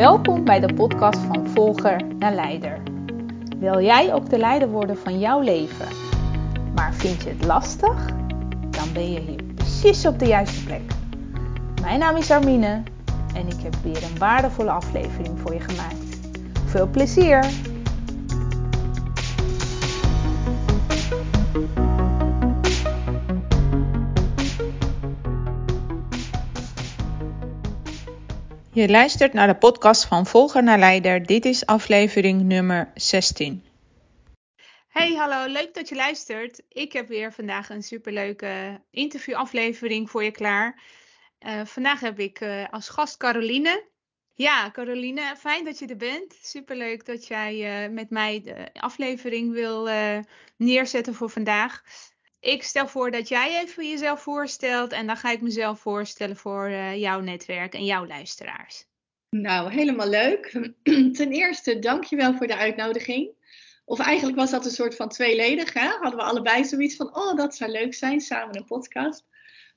Welkom bij de podcast van Volger naar Leider. Wil jij ook de leider worden van jouw leven? Maar vind je het lastig? Dan ben je hier precies op de juiste plek. Mijn naam is Armine en ik heb weer een waardevolle aflevering voor je gemaakt. Veel plezier! Je luistert naar de podcast van Volger naar Leider. Dit is aflevering nummer 16. Hey, hallo, leuk dat je luistert. Ik heb weer vandaag een superleuke interviewaflevering voor je klaar. Uh, vandaag heb ik uh, als gast Caroline. Ja, Caroline, fijn dat je er bent. Superleuk dat jij uh, met mij de aflevering wil neerzetten voor vandaag. Ik stel voor dat jij even jezelf voorstelt en dan ga ik mezelf voorstellen voor uh, jouw netwerk en jouw luisteraars. Nou, helemaal leuk. Ten eerste, dankjewel voor de uitnodiging. Of eigenlijk was dat een soort van tweeledig. Hè? Hadden we allebei zoiets van, oh, dat zou leuk zijn, samen een podcast.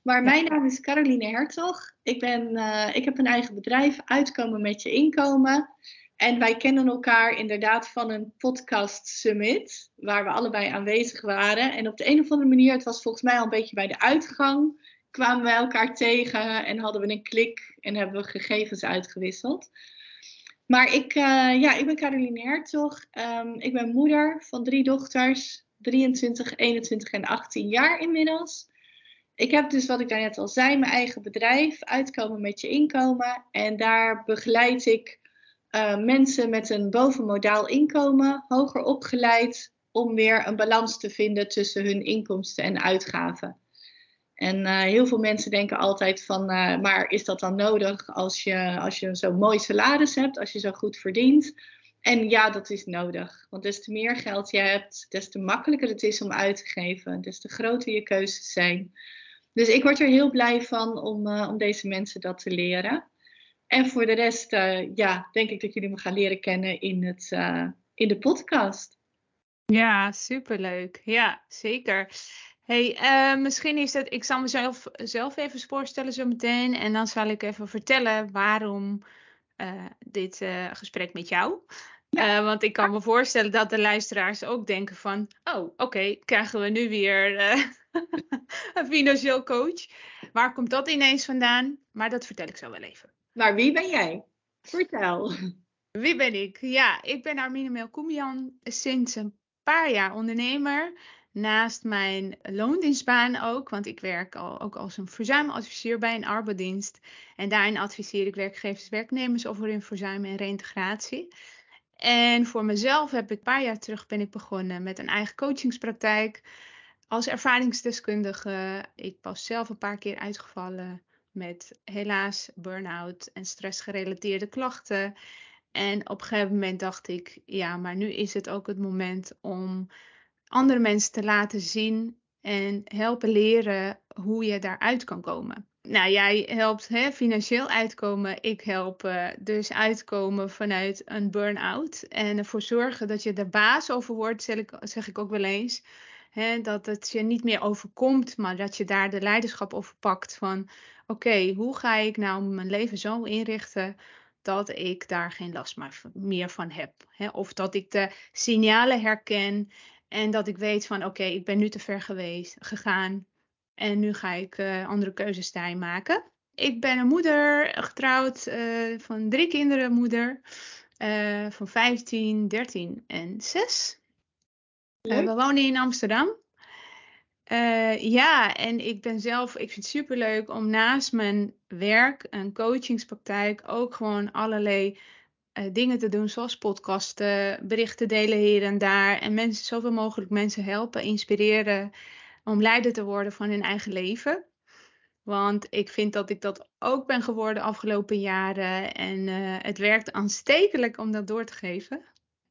Maar mijn naam is Caroline Hertog. Ik, ben, uh, ik heb een eigen bedrijf, Uitkomen met je inkomen. En wij kennen elkaar inderdaad van een podcast summit, waar we allebei aanwezig waren. En op de een of andere manier, het was volgens mij al een beetje bij de uitgang, kwamen we elkaar tegen en hadden we een klik en hebben we gegevens uitgewisseld. Maar ik, uh, ja, ik ben Caroline Hertog. Um, ik ben moeder van drie dochters, 23, 21 en 18 jaar inmiddels. Ik heb dus, wat ik daarnet al zei, mijn eigen bedrijf, Uitkomen met je inkomen. En daar begeleid ik uh, mensen met een bovenmodaal inkomen, hoger opgeleid, om weer een balans te vinden tussen hun inkomsten en uitgaven. En uh, heel veel mensen denken altijd van, uh, maar is dat dan nodig als je, als je zo'n mooi salaris hebt, als je zo goed verdient? En ja, dat is nodig. Want des te meer geld je hebt, des te makkelijker het is om uit te geven, des te groter je keuzes zijn. Dus ik word er heel blij van om, om deze mensen dat te leren. En voor de rest, uh, ja, denk ik dat jullie me gaan leren kennen in, het, uh, in de podcast. Ja, superleuk. Ja, zeker. Hey, uh, misschien is het, ik zal mezelf zelf even voorstellen zo meteen. En dan zal ik even vertellen waarom dit gesprek met jou. Ja. want ik kan me voorstellen dat de luisteraars ook denken van, oh, oké, okay, krijgen we nu weer een financieel coach. Waar komt dat ineens vandaan? Maar dat vertel ik zo wel even. Maar wie ben jij? Vertel. Wie ben ik? Ja, ik ben Armine Melkoemian, sinds een paar jaar ondernemer. Naast mijn loondienstbaan ook, want ik werk al, ook als een verzuimadviseur bij een arbeidsdienst. En daarin adviseer ik werkgevers werknemers over hun verzuim en reintegratie. En voor mezelf heb ik een paar jaar terug ben ik begonnen met een eigen coachingspraktijk als ervaringsdeskundige. Ik was zelf een paar keer uitgevallen met helaas burn-out en stressgerelateerde klachten. En op een gegeven moment dacht ik, ja, maar nu is het ook het moment om andere mensen te laten zien en helpen leren hoe je daaruit kan komen. Nou, jij helpt hè, financieel uitkomen. Ik help uh, dus uitkomen vanuit een burn-out. En ervoor zorgen dat je de baas over wordt, zeg ik, zeg ik ook wel eens. Hè, dat het je niet meer overkomt, maar dat je daar de leiderschap over pakt van oké, hoe ga ik nou mijn leven zo inrichten dat ik daar geen last meer van heb. Hè? Of dat ik de signalen herken en dat ik weet van oké, ik ben nu te ver geweest, gegaan en nu ga ik uh, andere keuzes daarin maken. Ik ben een moeder, getrouwd, uh, van drie kinderen moeder, uh, van 15, 13 en 6. We wonen in Amsterdam. Uh, ja, en ik ben zelf, ik vind het superleuk om naast mijn werk en coachingspraktijk ook gewoon allerlei uh, dingen te doen, zoals podcasten, berichten delen hier en daar. En mensen, zoveel mogelijk mensen helpen, inspireren om leider te worden van hun eigen leven. Want ik vind dat ik dat ook ben geworden de afgelopen jaren. En uh, het werkt aanstekelijk om dat door te geven.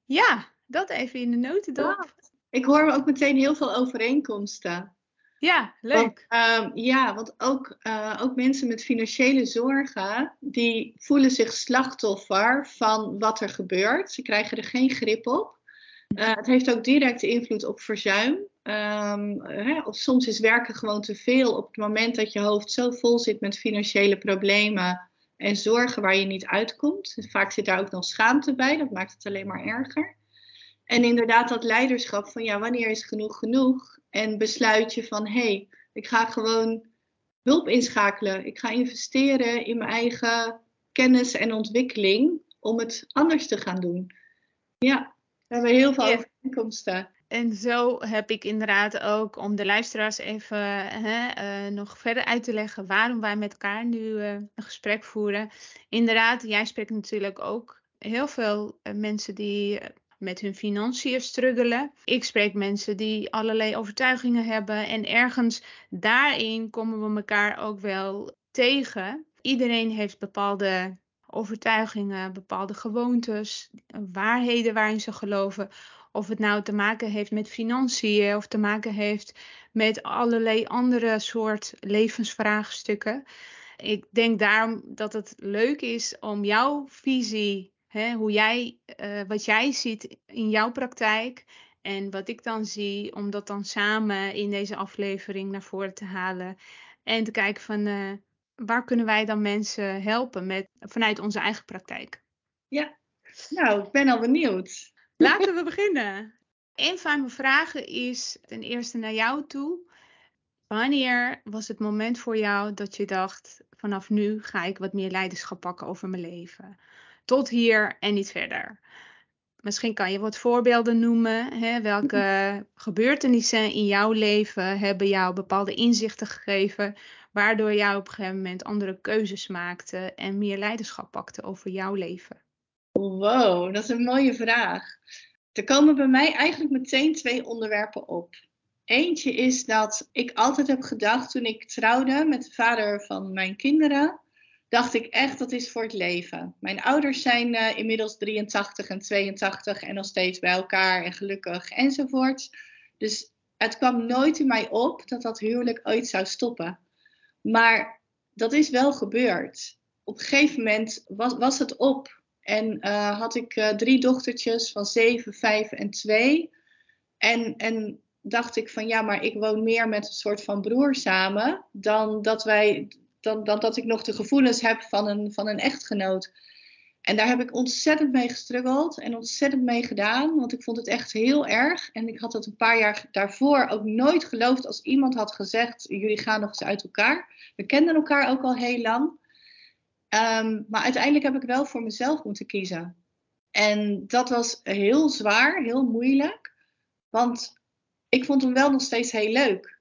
Ja, dat even in de notendop. Ik hoor ook meteen heel veel overeenkomsten. Ja, leuk. Want, uh, ja, want ook, uh, ook mensen met financiële zorgen, die voelen zich slachtoffer van wat er gebeurt. Ze krijgen er geen grip op. Uh, het heeft ook directe invloed op verzuim. Um, hè, of soms is werken gewoon te veel op het moment dat je hoofd zo vol zit met financiële problemen en zorgen waar je niet uitkomt. Vaak zit daar ook nog schaamte bij, dat maakt het alleen maar erger. En inderdaad dat leiderschap van ja, wanneer is genoeg genoeg? En besluit je van hé, hey, ik ga gewoon hulp inschakelen. Ik ga investeren in mijn eigen kennis en ontwikkeling om het anders te gaan doen. Ja, we hebben heel veel overeenkomsten. En zo heb ik inderdaad ook, om de luisteraars even hè, uh, nog verder uit te leggen waarom wij met elkaar nu uh, een gesprek voeren. Inderdaad, jij spreekt natuurlijk ook heel veel uh, mensen die met hun financiën struggelen. Ik spreek mensen die allerlei overtuigingen hebben en ergens daarin komen we elkaar ook wel tegen. Iedereen heeft bepaalde overtuigingen, bepaalde gewoontes, waarheden waarin ze geloven. Of het nou te maken heeft met financiën of te maken heeft met allerlei andere soort levensvraagstukken. Ik denk daarom dat het leuk is om jouw visie, hè, hoe jij, uh, wat jij ziet in jouw praktijk en wat ik dan zie, om dat dan samen in deze aflevering naar voren te halen. En te kijken van uh, waar kunnen wij dan mensen helpen met, vanuit onze eigen praktijk. Ja, nou, ik ben al benieuwd. Laten we beginnen. Een van mijn vragen is ten eerste naar jou toe. Wanneer was het moment voor jou dat je dacht: vanaf nu ga ik wat meer leiderschap pakken over mijn leven? Tot hier en niet verder. Misschien kan je wat voorbeelden noemen. Hè? Welke gebeurtenissen in jouw leven hebben jou bepaalde inzichten gegeven, waardoor jou op een gegeven moment andere keuzes maakte en meer leiderschap pakte over jouw leven? Wow, dat is een mooie vraag. Er komen bij mij eigenlijk meteen twee onderwerpen op. Eentje is dat ik altijd heb gedacht toen ik trouwde met de vader van mijn kinderen, dacht ik echt dat is voor het leven. Mijn ouders zijn uh, inmiddels 83 en 82 en nog steeds bij elkaar en gelukkig enzovoort. Dus het kwam nooit in mij op dat dat huwelijk ooit zou stoppen. Maar dat is wel gebeurd. Op een gegeven moment was, was het op. En uh, had ik uh, drie dochtertjes van zeven, vijf en twee. En, en dacht ik van ja, maar ik woon meer met een soort van broer samen dan dat, wij, dan, dan dat ik nog de gevoelens heb van een, van een echtgenoot. En daar heb ik ontzettend mee gestruggeld en ontzettend mee gedaan, want ik vond het echt heel erg. En ik had het een paar jaar daarvoor ook nooit geloofd als iemand had gezegd: jullie gaan nog eens uit elkaar. We kenden elkaar ook al heel lang. Um, maar uiteindelijk heb ik wel voor mezelf moeten kiezen. En dat was heel zwaar, heel moeilijk. Want ik vond hem wel nog steeds heel leuk.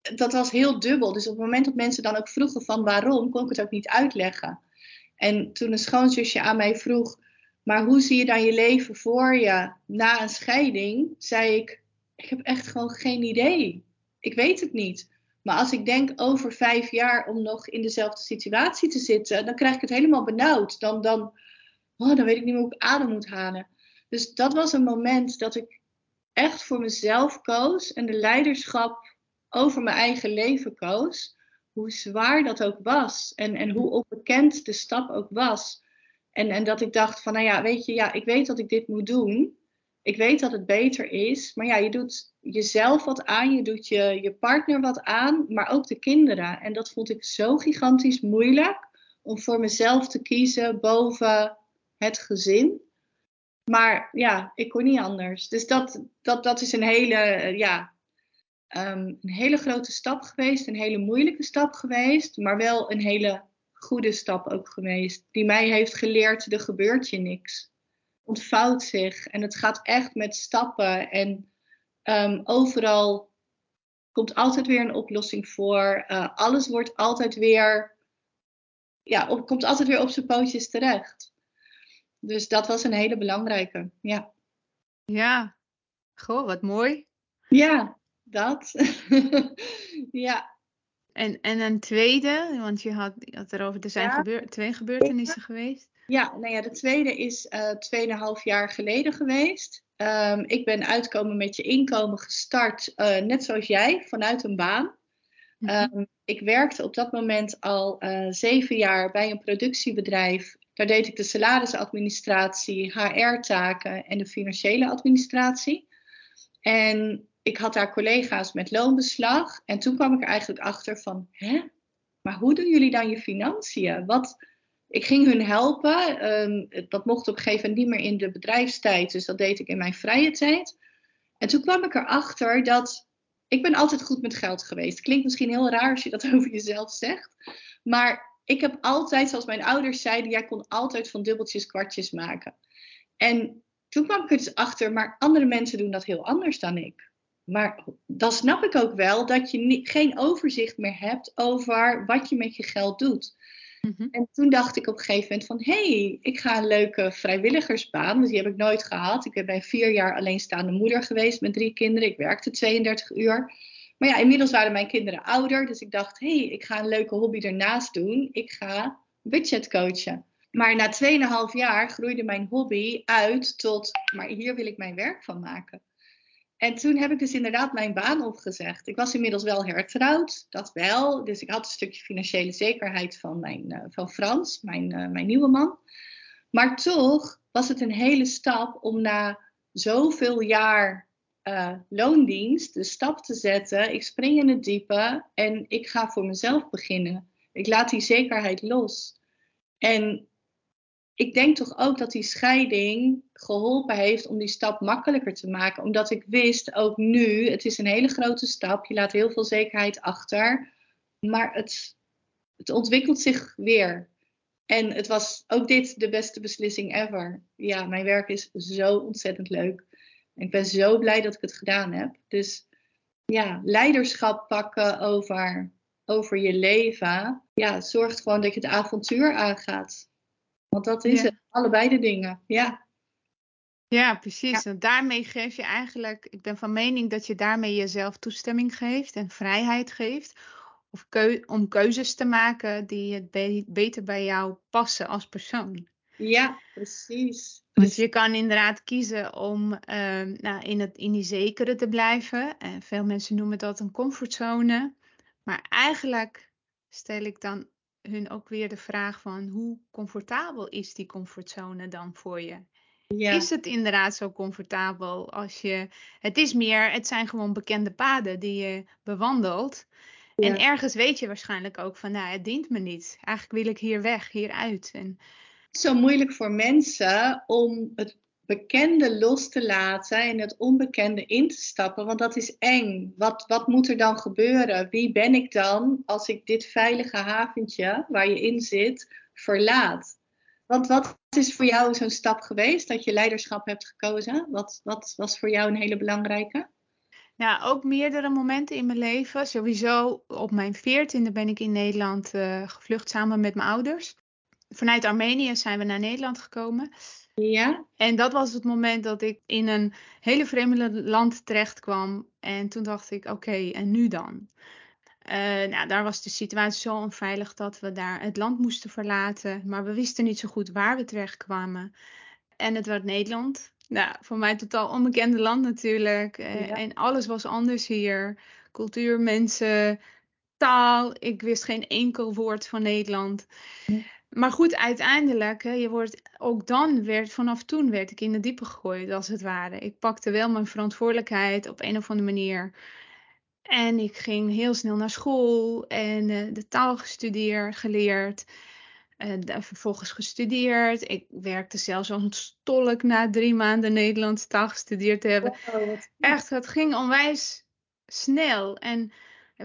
Dat was heel dubbel. Dus op het moment dat mensen dan ook vroegen van waarom, kon ik het ook niet uitleggen. En toen een schoonzusje aan mij vroeg, maar hoe zie je dan je leven voor je na een scheiding? Zei ik, ik heb echt gewoon geen idee. Ik weet het niet. Maar als ik denk over vijf jaar om nog in dezelfde situatie te zitten, dan krijg ik het helemaal benauwd. Dan, dan, oh, dan weet ik niet meer hoe ik adem moet halen. Dus dat was een moment dat ik echt voor mezelf koos en de leiderschap over mijn eigen leven koos. Hoe zwaar dat ook was en, en hoe onbekend de stap ook was. En, en dat ik dacht van, nou ja, weet je, ja, ik weet dat ik dit moet doen ik weet dat het beter is, maar ja, je doet jezelf wat aan, je doet je, je partner wat aan, maar ook de kinderen. En dat vond ik zo gigantisch moeilijk om voor mezelf te kiezen boven het gezin. Maar ja, ik kon niet anders. Dus dat, dat, dat is een hele, ja, um, een hele grote stap geweest, een hele moeilijke stap geweest, maar wel een hele goede stap ook geweest, die mij heeft geleerd, er gebeurt je niks ontvouwt zich. En het gaat echt met stappen. En um, overal komt altijd weer een oplossing voor. Uh, alles wordt altijd weer, ja, op, komt altijd weer op zijn pootjes terecht. Dus dat was een hele belangrijke, ja. Ja, goh, wat mooi. Ja, dat. ja. En, en een tweede, want je had, je had erover, er zijn ja. gebeur, twee gebeurtenissen geweest. Ja, nou ja, de tweede is uh, 2,5 jaar geleden geweest. Um, ik ben uitkomen met je inkomen gestart, uh, net zoals jij, vanuit een baan. Um, ik werkte op dat moment al uh, zeven jaar bij een productiebedrijf. Daar deed ik de salarisadministratie, HR-taken en de financiële administratie. En ik had daar collega's met loonbeslag. En toen kwam ik er eigenlijk achter van, hè? Maar hoe doen jullie dan je financiën? Wat, ik ging hun helpen. Um, dat mocht op een gegeven moment niet meer in de bedrijfstijd, dus dat deed ik in mijn vrije tijd. En toen kwam ik erachter dat ik ben altijd goed met geld geweest. Klinkt misschien heel raar als je dat over jezelf zegt, maar ik heb altijd, zoals mijn ouders zeiden, jij kon altijd van dubbeltjes kwartjes maken. En toen kwam ik er dus achter, maar andere mensen doen dat heel anders dan ik. Maar dan snap ik ook wel dat je niet, geen overzicht meer hebt over wat je met je geld doet. Mhm. En toen dacht ik op een gegeven moment van, hé, hey, ik ga een leuke vrijwilligersbaan. Want die heb ik nooit gehad. Ik ben vier jaar alleenstaande moeder geweest met drie kinderen. Ik werkte 32 uur. Maar ja, inmiddels waren mijn kinderen ouder. Dus ik dacht, hé, hey, ik ga een leuke hobby ernaast doen. Ik ga budget coachen. Maar na 2,5 jaar groeide mijn hobby uit tot, maar hier wil ik mijn werk van maken. En toen heb ik dus inderdaad mijn baan opgezegd. Ik was inmiddels wel hertrouwd, dat wel. Dus ik had een stukje financiële zekerheid van, mijn, uh, van Frans, mijn, uh, mijn nieuwe man. Maar toch was het een hele stap om na zoveel jaar uh, loondienst de stap te zetten. Ik spring in het diepe en ik ga voor mezelf beginnen. Ik laat die zekerheid los. En ik denk toch ook dat die scheiding geholpen heeft om die stap makkelijker te maken. Omdat ik wist, ook nu, het is een hele grote stap. Je laat heel veel zekerheid achter. Maar het, het ontwikkelt zich weer. En het was ook dit de beste beslissing ever. Ja, mijn werk is zo ontzettend leuk. Ik ben zo blij dat ik het gedaan heb. Dus ja, leiderschap pakken over, over je leven. Ja, zorgt gewoon dat je het avontuur aangaat. Want dat is het, allebei de dingen, ja. Ja, precies. En daarmee geef je eigenlijk, ik ben van mening dat je daarmee jezelf toestemming geeft en vrijheid geeft. Of om keuzes te maken die het beter bij jou passen als persoon. Ja, precies. Dus je kan inderdaad kiezen om uh, nou, in, het, in die zekere te blijven. En veel mensen noemen dat een comfortzone. Maar eigenlijk stel ik dan hun ook weer de vraag van hoe comfortabel is die comfortzone dan voor je? Ja. Is het inderdaad zo comfortabel als je. Het is meer, het zijn gewoon bekende paden die je bewandelt. En ergens weet je waarschijnlijk ook van, nou, het dient me niet. Eigenlijk wil ik hier weg, hieruit. En... Zo moeilijk voor mensen om het bekende los te laten en het onbekende in te stappen, want dat is eng. Wat, wat moet er dan gebeuren? Wie ben ik dan als ik dit veilige haventje waar je in zit verlaat? Want wat is voor jou zo'n stap geweest dat je leiderschap hebt gekozen? Wat, wat was voor jou een hele belangrijke? Nou, ook meerdere momenten in mijn leven. Sowieso op mijn veertiende ben ik in Nederland uh, gevlucht samen met mijn ouders. Vanuit Armenië zijn we naar Nederland gekomen. Ja. En dat was het moment dat ik in een hele vreemde land terecht kwam. En toen dacht ik, oké, en nu dan? Uh, nou, daar was de situatie zo onveilig dat we daar het land moesten verlaten. Maar we wisten niet zo goed waar we terecht kwamen. En het werd Nederland. Nou, voor mij totaal onbekende land natuurlijk. Uh, En alles was anders hier. Cultuur, mensen, taal. Ik wist geen enkel woord van Nederland. Maar goed, uiteindelijk, hè, je wordt, ook dan werd, vanaf toen werd ik in de diepe gegooid, als het ware. Ik pakte wel mijn verantwoordelijkheid op een of andere manier. En ik ging heel snel naar school en uh, de taal gestudeerd, geleerd. Uh, vervolgens gestudeerd. Ik werkte zelfs als een stolk na drie maanden Nederlandse taal gestudeerd te hebben. Echt, het ging onwijs snel. En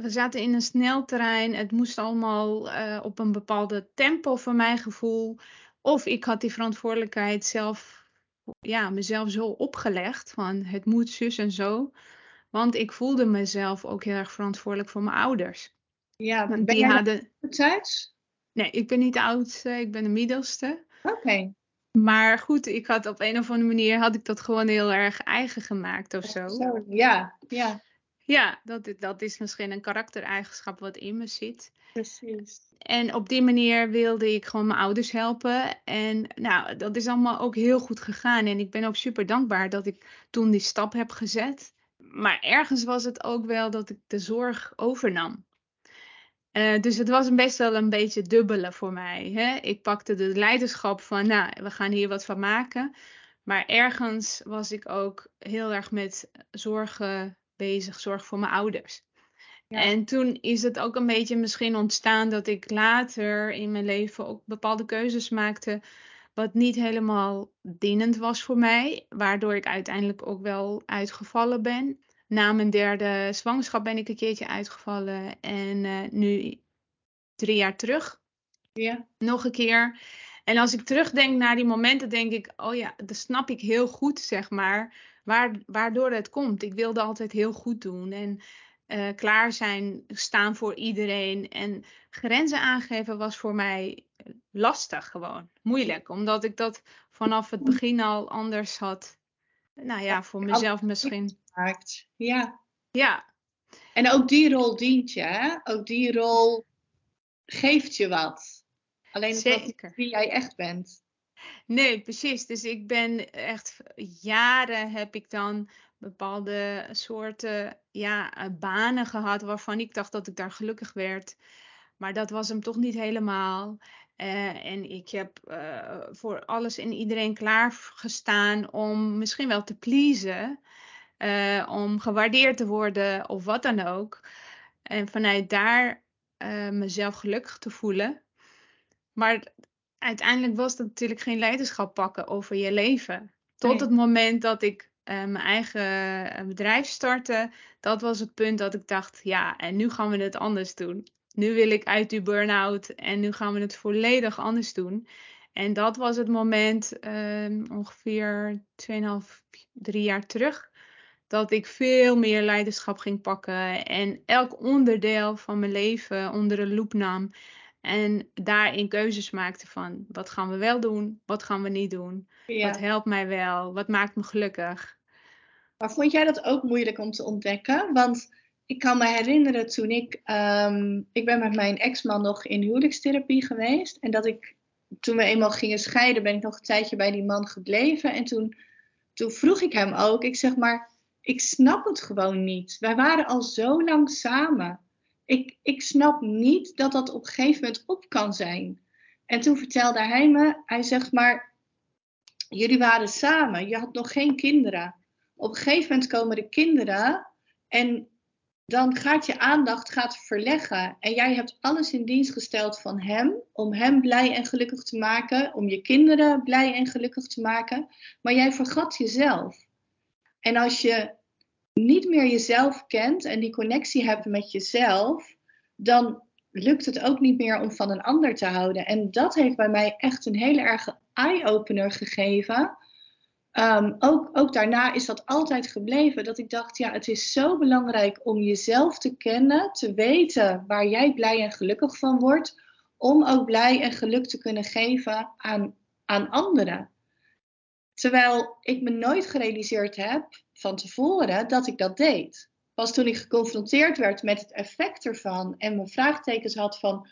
we zaten in een snelterrein. Het moest allemaal uh, op een bepaalde tempo voor mijn gevoel. Of ik had die verantwoordelijkheid zelf, ja, mezelf zo opgelegd. Van het moet zus en zo. Want ik voelde mezelf ook heel erg verantwoordelijk voor mijn ouders. Ja, want ben die jij hadden... thuis? Nee, ik ben niet de oudste. Ik ben de middelste. Oké. Maar goed, ik had op een of andere manier had ik dat gewoon heel erg eigen gemaakt of zo. zo ja, ja. Ja, dat, dat is misschien een karaktereigenschap wat in me zit. Precies. En op die manier wilde ik gewoon mijn ouders helpen. En nou, dat is allemaal ook heel goed gegaan. En ik ben ook super dankbaar dat ik toen die stap heb gezet. Maar ergens was het ook wel dat ik de zorg overnam. Uh, dus het was best wel een beetje dubbele voor mij. Hè? Ik pakte de leiderschap van, nou, we gaan hier wat van maken. Maar ergens was ik ook heel erg met zorgen bezig, zorg voor mijn ouders. Ja. En toen is het ook een beetje misschien ontstaan dat ik later in mijn leven ook bepaalde keuzes maakte. Wat niet helemaal dienend was voor mij. Waardoor ik uiteindelijk ook wel uitgevallen ben. Na mijn derde zwangerschap ben ik een keertje uitgevallen. En eh, nu drie jaar terug Ja. nog een keer. En als ik terugdenk naar die momenten, denk ik, oh ja, dat snap ik heel goed, zeg maar, waar, waardoor het komt. Ik wilde altijd heel goed doen en eh, klaar zijn, staan voor iedereen. En grenzen aangeven was voor mij lastig gewoon, moeilijk, omdat ik dat vanaf het begin al anders had, nou ja, voor mezelf misschien. Ja. Ja, En ook die rol dient je, hè? Ook die rol geeft je wat. Alleen zeker. wie jij echt bent. Nee, precies. Dus ik ben echt jaren heb ik dan bepaalde soorten ja, eh, banen gehad waarvan ik dacht dat ik daar gelukkig werd. Maar dat was hem toch niet helemaal. Eh, en ik heb eh, voor alles en iedereen klaargestaan om misschien wel te pleasen. om gewaardeerd te worden of wat dan ook. En vanuit daar mezelf gelukkig te voelen. Maar uiteindelijk was dat natuurlijk geen leiderschap pakken over je leven. Tot Nee. het moment dat ik eh, mijn eigen eh, bedrijf startte, dat was het punt dat ik dacht, ja, en nu gaan we het anders doen. Nu wil ik uit die burn-out en nu gaan we het volledig anders doen. En dat was het moment, eh, ongeveer 2,5, 3 jaar terug, dat ik veel meer leiderschap ging pakken en elk onderdeel van mijn leven onder de loep nam. En daarin keuzes maakte van wat gaan we wel doen, wat gaan we niet doen, wat helpt mij wel, wat maakt me gelukkig. Maar vond jij dat ook moeilijk om te ontdekken? Want ik kan me herinneren toen ik, ehm, ik ben met mijn ex-man nog in huwelijkstherapie geweest. En dat ik, toen we eenmaal gingen scheiden, ben ik nog een tijdje bij die man gebleven. En toen, toen vroeg ik hem ook, ik zeg maar, ik snap het gewoon niet. Wij waren al zo lang samen. Ik, ik snap niet dat dat op een gegeven moment op kan zijn. En toen vertelde hij me, hij zegt maar, jullie waren samen, je had nog geen kinderen op een gegeven moment komen de kinderen en dan gaat je aandacht gaat verleggen. En jij hebt alles in dienst gesteld van hem, om hem blij en gelukkig te maken, om je kinderen blij en gelukkig te maken. Maar jij vergat jezelf. En als je niet meer jezelf kent en die connectie hebt met jezelf, dan lukt het ook niet meer om van een ander te houden. En dat heeft bij mij echt een hele erge eye-opener gegeven. Um, ook, ook daarna is dat altijd gebleven. Dat ik dacht, ja, het is zo belangrijk om jezelf te kennen, te weten waar jij blij en gelukkig van wordt, om ook blij en geluk te kunnen geven aan, aan anderen. Terwijl ik me nooit gerealiseerd heb van tevoren dat ik dat deed. Pas toen ik geconfronteerd werd met het effect ervan en mijn vraagtekens had van,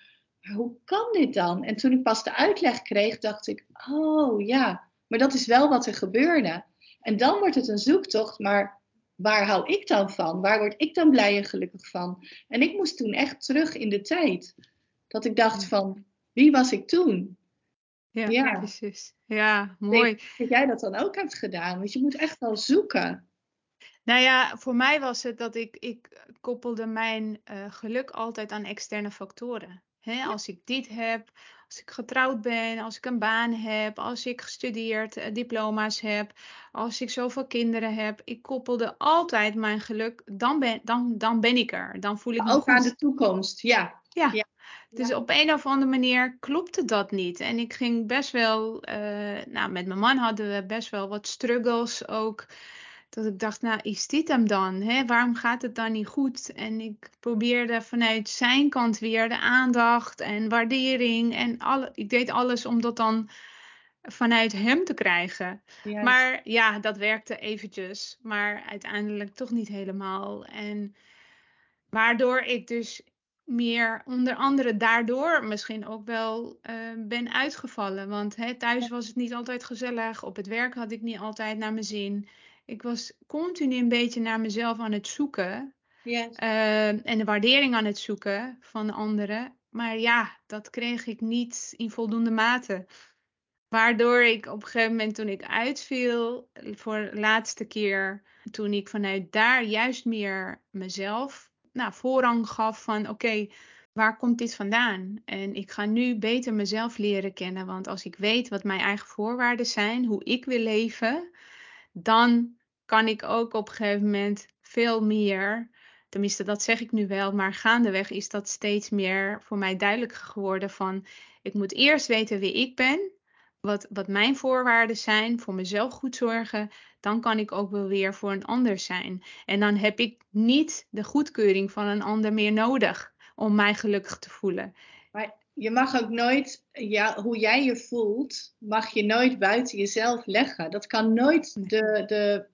hoe kan dit dan? En toen ik pas de uitleg kreeg, dacht ik, oh ja, maar dat is wel wat er gebeurde. En dan wordt het een zoektocht, maar waar hou ik dan van? Waar word ik dan blij en gelukkig van? En ik moest toen echt terug in de tijd. Dat ik dacht van, wie was ik toen? Ja, Ja. precies. Ja, mooi. Ik dat jij dat dan ook hebt gedaan. Want je moet echt wel zoeken. Nou ja, voor mij was het dat ik, ik koppelde mijn eh, geluk altijd aan externe factoren. Als ik dit heb, als ik getrouwd ben, als ik een baan heb, als ik gestudeerd, eh, diploma's heb, als ik zoveel kinderen heb. Ik koppelde altijd mijn geluk, dan ben, dan, dan ben ik er. Dan voel ik me Ook goed. aan de toekomst, ja. Ja. Ja. Dus Ja. op een of andere manier klopte dat niet. En ik ging best wel, eh, nou, met mijn man hadden we best wel wat struggles ook. Dat ik dacht, nou, is dit hem dan? Hè? Waarom gaat het dan niet goed? En ik probeerde vanuit zijn kant weer de aandacht en waardering. En alle, ik deed alles om dat dan vanuit hem te krijgen. Maar ja, dat werkte eventjes. Maar uiteindelijk toch niet helemaal. En waardoor ik dus meer, onder andere daardoor misschien ook wel eh, ben uitgevallen. Want hè, thuis was het niet altijd gezellig. Op het werk had ik niet altijd naar mijn zin. Ik was continu een beetje naar mezelf aan het zoeken. Yes. eh, en de waardering aan het zoeken van anderen. Maar ja, dat kreeg ik niet in voldoende mate. Waardoor ik op een gegeven moment toen ik uitviel, voor de laatste keer, toen ik vanuit daar juist meer mezelf nou, voorrang gaf van oké, waar komt dit vandaan? En ik ga nu beter mezelf leren kennen. Want als ik weet wat mijn eigen voorwaarden zijn, hoe ik wil leven, dan kan ik ook op een gegeven moment veel meer. Tenminste, dat zeg ik nu wel, maar gaandeweg is dat steeds meer voor mij duidelijk geworden van ik moet eerst weten wie ik ben, wat, wat mijn voorwaarden zijn, voor mezelf goed zorgen, dan kan ik ook wel weer voor een ander zijn. En dan heb ik niet de goedkeuring van een ander meer nodig om mij gelukkig te voelen. Maar je mag ook nooit, ja, hoe jij je voelt, mag je nooit buiten jezelf leggen. Dat kan nooit de, de.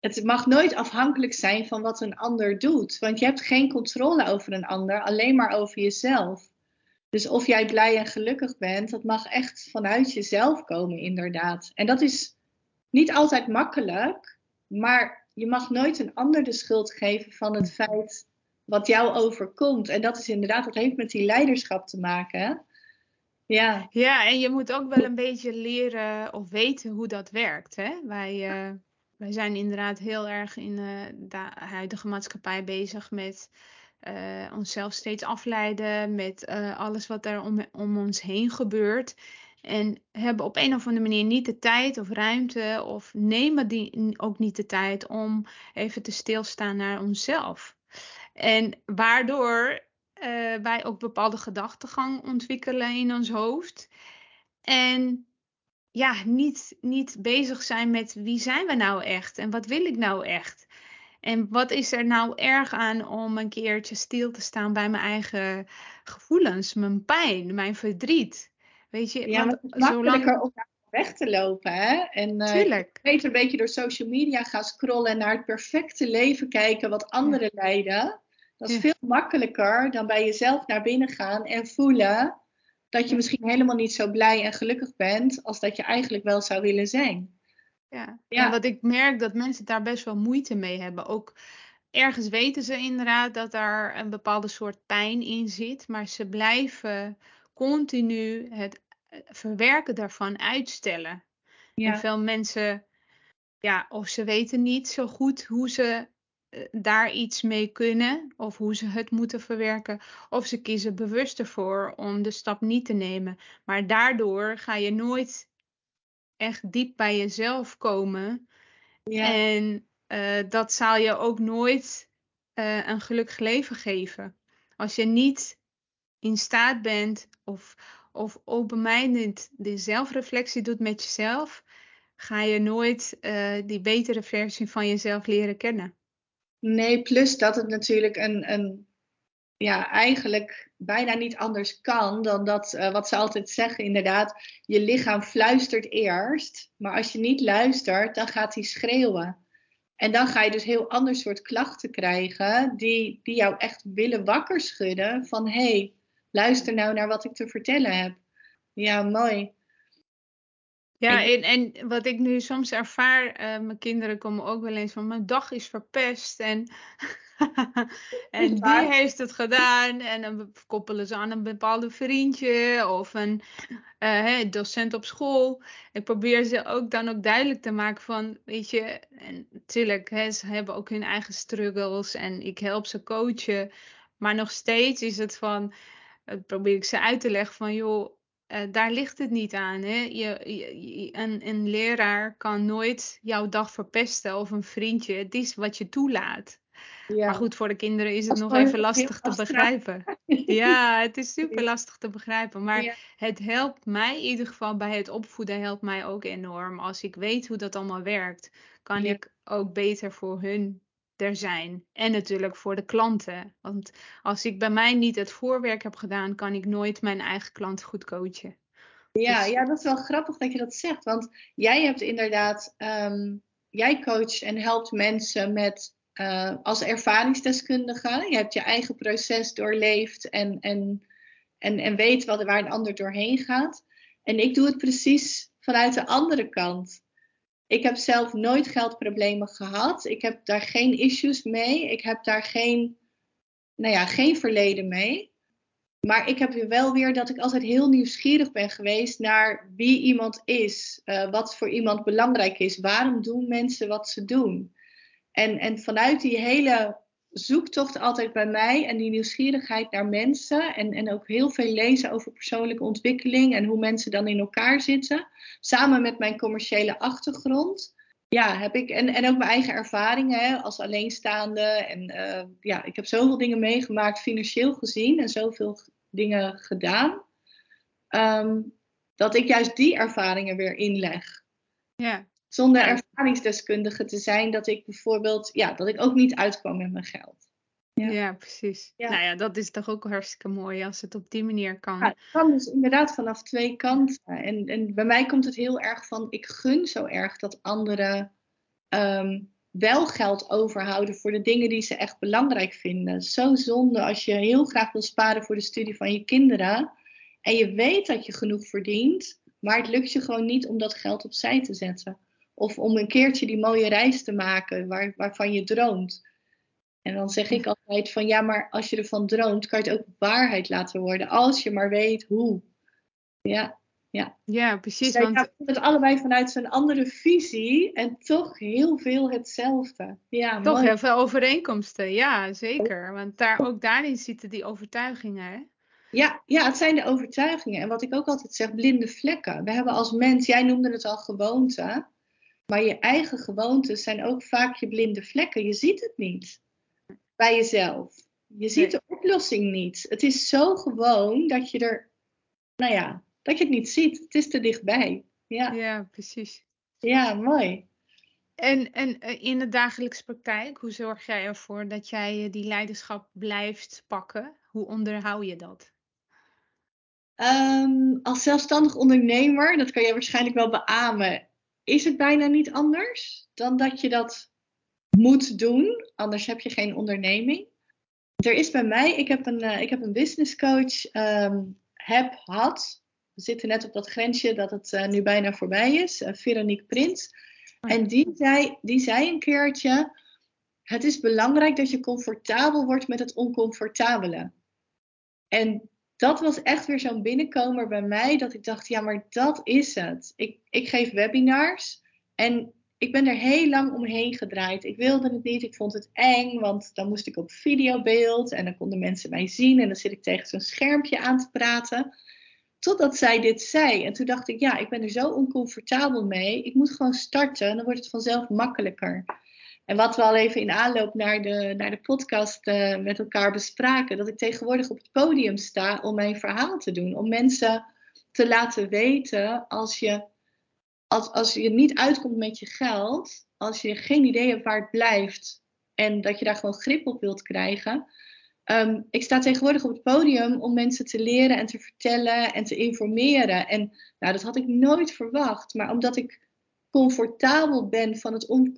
Het mag nooit afhankelijk zijn van wat een ander doet. Want je hebt geen controle over een ander, alleen maar over jezelf. Dus of jij blij en gelukkig bent, dat mag echt vanuit jezelf komen, inderdaad. En dat is niet altijd makkelijk, maar je mag nooit een ander de schuld geven van het feit wat jou overkomt. En dat is inderdaad, dat heeft met die leiderschap te maken. Ja. ja, en je moet ook wel een beetje leren of weten hoe dat werkt. Hè? Wij, uh, wij zijn inderdaad heel erg in uh, de huidige maatschappij bezig met uh, onszelf steeds afleiden, met alles wat er om, ons heen gebeurt. En hebben op een of andere manier niet de tijd of ruimte, of nemen die ook niet de tijd om even te stilstaan naar onszelf. En waardoor uh, wij ook bepaalde gedachtegang ontwikkelen in ons hoofd. En ja, niet, niet bezig zijn met wie zijn we nou echt en wat wil ik nou echt. En wat is er nou erg aan om een keertje stil te staan bij mijn eigen gevoelens, mijn pijn, mijn verdriet. Weet je, ja, want het is makkelijker om weg te lopen. Hè? En uh, Tuurlijk. beter een beetje door social media gaan scrollen en naar het perfecte leven kijken wat anderen ja. leiden. Dat is ja. veel makkelijker dan bij jezelf naar binnen gaan en voelen dat je misschien helemaal niet zo blij en gelukkig bent als dat je eigenlijk wel zou willen zijn. Ja, ja. ik merk dat mensen daar best wel moeite mee hebben. Ook ergens weten ze inderdaad dat daar een bepaalde soort pijn in zit, maar ze blijven continu het eh, verwerken daarvan uitstellen. Ja. En veel mensen, ja, of ze weten niet zo goed hoe ze eh, daar iets mee kunnen of hoe ze het moeten verwerken. Of ze kiezen bewust ervoor om de stap niet te nemen. Maar daardoor ga je nooit echt diep bij jezelf komen. Ja. En uh, dat zal je ook nooit uh, een gelukkig leven geven. Als je niet in staat bent of, of open-minded de zelfreflectie doet met jezelf, ga je nooit uh, die betere versie van jezelf leren kennen. Nee, plus dat het natuurlijk een, een ja, eigenlijk bijna niet anders kan dan dat, uh, wat ze altijd zeggen, inderdaad, je lichaam fluistert eerst, maar als je niet luistert, dan gaat hij schreeuwen. En dan ga je dus heel ander soort klachten krijgen, die, die jou echt willen wakker schudden van hé, hey, luister nou naar wat ik te vertellen heb. Ja, mooi. Ja, en, en wat ik nu soms ervaar, uh, mijn kinderen komen ook wel eens van mijn dag is verpest. En, en die heeft het gedaan en dan koppelen ze aan een bepaalde vriendje of een uh, docent op school. Ik probeer ze ook dan ook duidelijk te maken van, weet je, en natuurlijk, hè, ze hebben ook hun eigen struggles en ik help ze coachen, maar nog steeds is het van, uh, probeer ik ze uit te leggen van, joh, uh, daar ligt het niet aan. Hè? Je, je, een, een leraar kan nooit jouw dag verpesten of een vriendje. Het is wat je toelaat. Ja. Maar goed, voor de kinderen is het nog even lastig te begrijpen. ja, het is super lastig te begrijpen. Maar ja. het helpt mij in ieder geval bij het opvoeden, helpt mij ook enorm. Als ik weet hoe dat allemaal werkt, kan ja. ik ook beter voor hun er zijn. En natuurlijk voor de klanten. Want als ik bij mij niet het voorwerk heb gedaan, kan ik nooit mijn eigen klant goed coachen. Ja, dus... ja dat is wel grappig dat je dat zegt. Want jij hebt inderdaad, um, jij coacht en helpt mensen met uh, als ervaringsdeskundige. Je hebt je eigen proces doorleefd en, en, en, en weet wat, waar een ander doorheen gaat. En ik doe het precies vanuit de andere kant. Ik heb zelf nooit geldproblemen gehad. Ik heb daar geen issues mee. Ik heb daar geen, nou ja, geen verleden mee. Maar ik heb wel weer dat ik altijd heel nieuwsgierig ben geweest naar wie iemand is. Uh, wat voor iemand belangrijk is. Waarom doen mensen wat ze doen? En, en vanuit die hele zoektocht altijd bij mij en die nieuwsgierigheid naar mensen en, en ook heel veel lezen over persoonlijke ontwikkeling en hoe mensen dan in elkaar zitten, samen met mijn commerciële achtergrond. Ja, heb ik, en, en ook mijn eigen ervaringen hè, als alleenstaande. En uh, ja, ik heb zoveel dingen meegemaakt, financieel gezien, en zoveel dingen gedaan. Um, dat ik juist die ervaringen weer inleg. Ja. Zonder ervaringsdeskundige te zijn, dat ik bijvoorbeeld, ja, dat ik ook niet uitkwam met mijn geld. Ja, ja precies. Ja. Nou ja, dat is toch ook hartstikke mooi als het op die manier kan. Ja, het kan dus inderdaad vanaf twee kanten. En, en bij mij komt het heel erg van, ik gun zo erg dat anderen um, wel geld overhouden voor de dingen die ze echt belangrijk vinden. Zo zonde als je heel graag wil sparen voor de studie van je kinderen. En je weet dat je genoeg verdient, maar het lukt je gewoon niet om dat geld opzij te zetten. Of om een keertje die mooie reis te maken waar, waarvan je droomt. En dan zeg ik altijd van ja, maar als je ervan droomt, kan je het ook waarheid laten worden. Als je maar weet hoe. Ja, ja. ja precies. Dus want... het allebei vanuit zo'n andere visie en toch heel veel hetzelfde. Ja, toch heel veel overeenkomsten, ja zeker. Want daar, ook daarin zitten die overtuigingen. Hè? Ja, ja, het zijn de overtuigingen. En wat ik ook altijd zeg, blinde vlekken. We hebben als mens, jij noemde het al gewoonte. Maar je eigen gewoontes zijn ook vaak je blinde vlekken. Je ziet het niet bij jezelf. Je ziet de oplossing niet. Het is zo gewoon dat je er, nou ja, dat je het niet ziet. Het is te dichtbij. Ja, ja precies. Ja, mooi. En, en eh, in de dagelijkse praktijk, hoe zorg jij ervoor dat jij eh, die leiderschap blijft pakken? Hoe onderhoud je dat? Um, als zelfstandig ondernemer, dat kan je waarschijnlijk wel beamen, is het bijna niet anders dan dat je dat moet doen. Anders heb je geen onderneming. Er is bij mij, ik heb een, uh, ik heb een business coach, um, heb, had. We zitten net op dat grensje dat het uh, nu bijna voorbij is. Uh, Veronique Prins. Oh en die zei, die zei een keertje: Het is belangrijk dat je comfortabel wordt met het oncomfortabele. En dat was echt weer zo'n binnenkomer bij mij dat ik dacht, ja, maar dat is het. Ik, ik geef webinars en ik ben er heel lang omheen gedraaid. Ik wilde het niet, ik vond het eng, want dan moest ik op videobeeld en dan konden mensen mij zien en dan zit ik tegen zo'n schermpje aan te praten. Totdat zij dit zei. En toen dacht ik, ja, ik ben er zo oncomfortabel mee. Ik moet gewoon starten en dan wordt het vanzelf makkelijker. En wat we al even in aanloop naar de, naar de podcast uh, met elkaar bespraken, dat ik tegenwoordig op het podium sta om mijn verhaal te doen. Om mensen te laten weten als je, als, als je niet uitkomt met je geld, als je geen idee hebt waar het blijft en dat je daar gewoon grip op wilt krijgen. Um, ik sta tegenwoordig op het podium om mensen te leren en te vertellen en te informeren. En nou, dat had ik nooit verwacht, maar omdat ik comfortabel ben van het on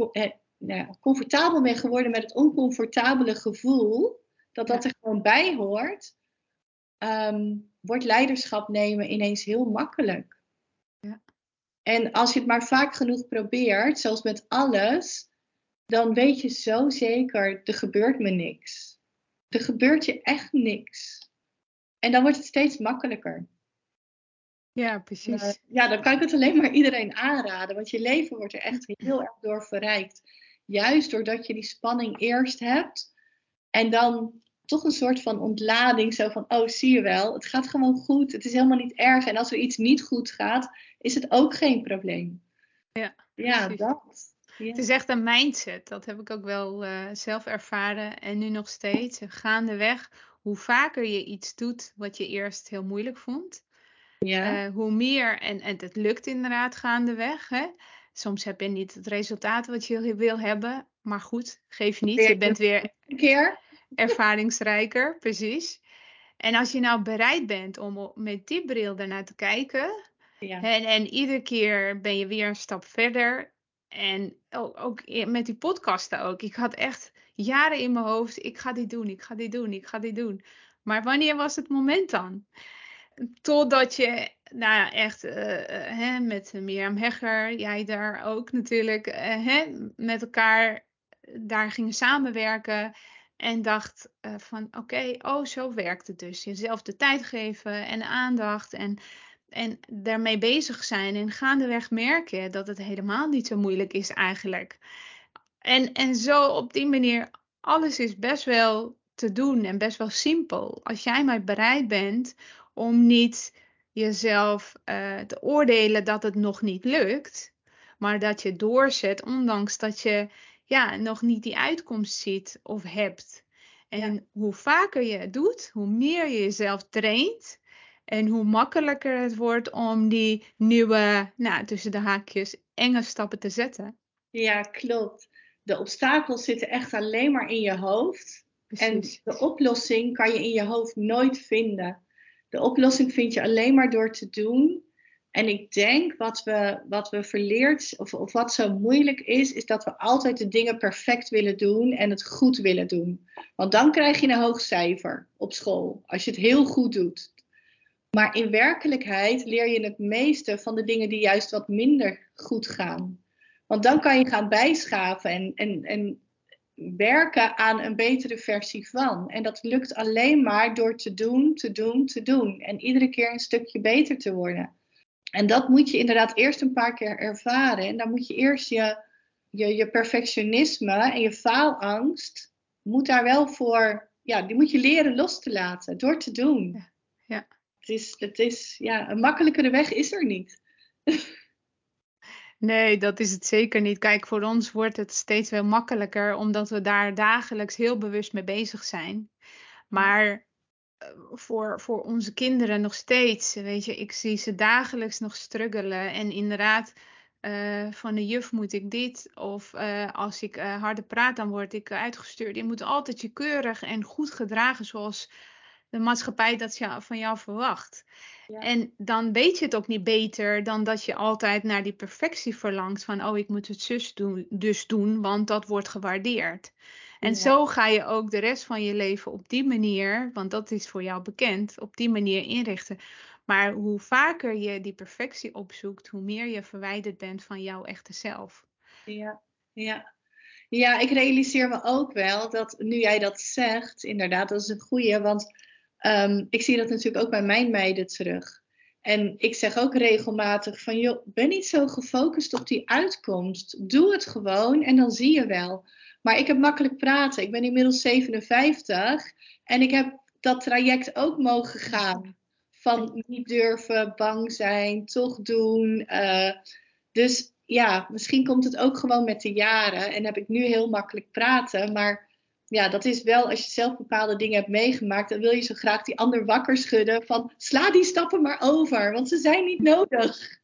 nou, comfortabel ben geworden met het oncomfortabele gevoel, dat dat er gewoon bij hoort, ehm, wordt leiderschap nemen ineens heel makkelijk. Ja. En als je het maar vaak genoeg probeert, zoals met alles, dan weet je zo zeker, er gebeurt me niks. Er gebeurt je echt niks. En dan wordt het steeds makkelijker. Ja, precies. Uh, ja, dan kan ik het alleen maar iedereen aanraden, want je leven wordt er echt heel erg door verrijkt. Juist doordat je die spanning eerst hebt en dan toch een soort van ontlading, zo van, oh zie je wel, het gaat gewoon goed, het is helemaal niet erg. En als er iets niet goed gaat, is het ook geen probleem. Ja, ja dat. Het is echt een mindset, dat heb ik ook wel uh, zelf ervaren en nu nog steeds. Gaandeweg, hoe vaker je iets doet wat je eerst heel moeilijk vond, ja. Uh, hoe meer, en, en het lukt inderdaad gaandeweg, hè, Soms heb je niet het resultaat wat je wil hebben. Maar goed, geef niet. Je bent weer een keer ervaringsrijker, precies. En als je nou bereid bent om met die bril daarnaar te kijken. Ja. En, en iedere keer ben je weer een stap verder. En ook, ook met die podcasten ook. Ik had echt jaren in mijn hoofd. Ik ga dit doen, ik ga dit doen, ik ga dit doen. Maar wanneer was het moment dan? Totdat je nou ja, echt uh, hè, met Mirjam Hegger, jij daar ook natuurlijk, uh, hè, met elkaar daar gingen samenwerken. En dacht van oké, oh zo werkt het dus. Jezelf de tijd geven en aandacht en, en daarmee bezig zijn. En gaandeweg merken dat het helemaal niet zo moeilijk is eigenlijk. En, en zo op die manier alles is best wel te doen en best wel simpel. Als jij maar bereid bent om niet jezelf uh, te oordelen dat het nog niet lukt, maar dat je doorzet, ondanks dat je ja, nog niet die uitkomst ziet of hebt. En hoe vaker je het doet, hoe meer je jezelf traint en hoe makkelijker het wordt om die nieuwe, nou, tussen de haakjes, enge stappen te zetten. Ja, klopt. De obstakels zitten echt alleen maar in je hoofd. En de oplossing kan je in je hoofd nooit vinden. De oplossing vind je alleen maar door te doen. En ik denk wat we, wat we verleerd, of, of wat zo moeilijk is, is dat we altijd de dingen perfect willen doen en het goed willen doen. Want dan krijg je een hoog cijfer op school, als je het heel goed doet. Maar in werkelijkheid leer je het meeste van de dingen die juist wat minder goed gaan. Want dan kan je gaan bijschaven en, en, en werken aan een betere versie van. En dat lukt alleen maar door te doen, te doen, te doen. En iedere keer een stukje beter te worden. En dat moet je inderdaad eerst een paar keer ervaren. En dan moet je eerst je, je, je perfectionisme en je faalangst, moet daar wel voor, ja, die moet je leren los te laten door te doen. Ja. ja. Het is, het is, ja, een makkelijkere weg is er niet. Nee, dat is het zeker niet. Kijk, voor ons wordt het steeds wel makkelijker, omdat we daar dagelijks heel bewust mee bezig zijn. Maar eh, voor, voor onze kinderen nog steeds, weet je, ik zie ze dagelijks nog struggelen. En inderdaad, uh, van de juf moet ik dit. Of uh, als ik uh, harder praat, dan word ik uitgestuurd. Je moet altijd je keurig en goed gedragen zoals de maatschappij dat van jou verwacht. En dan weet je het ook niet beter dan dat je altijd naar die perfectie verlangt van oh ik moet het zus doen, dus doen, want dat wordt gewaardeerd. En zo ga je ook de rest van je leven op die manier, want dat is voor jou bekend, op die manier inrichten. Maar hoe vaker je die perfectie opzoekt, hoe meer je verwijderd bent van jouw echte zelf. Ja, ja. Ja, ik realiseer me ook wel dat nu jij dat zegt, inderdaad, dat is een goede, want Um, ik zie dat natuurlijk ook bij mijn meiden terug. En ik zeg ook regelmatig van, joh, ben niet zo gefocust op die uitkomst. Doe het gewoon en dan zie je wel. Maar ik heb makkelijk praten. Ik ben inmiddels 57 en ik heb dat traject ook mogen gaan. Van niet durven, bang zijn, toch doen. Uh, dus ja, misschien komt het ook gewoon met de jaren. En heb ik nu heel makkelijk praten. Maar ja, dat is wel als je zelf bepaalde dingen hebt meegemaakt, dan wil je zo graag die ander wakker schudden van sla die stappen maar over, want ze zijn niet nodig.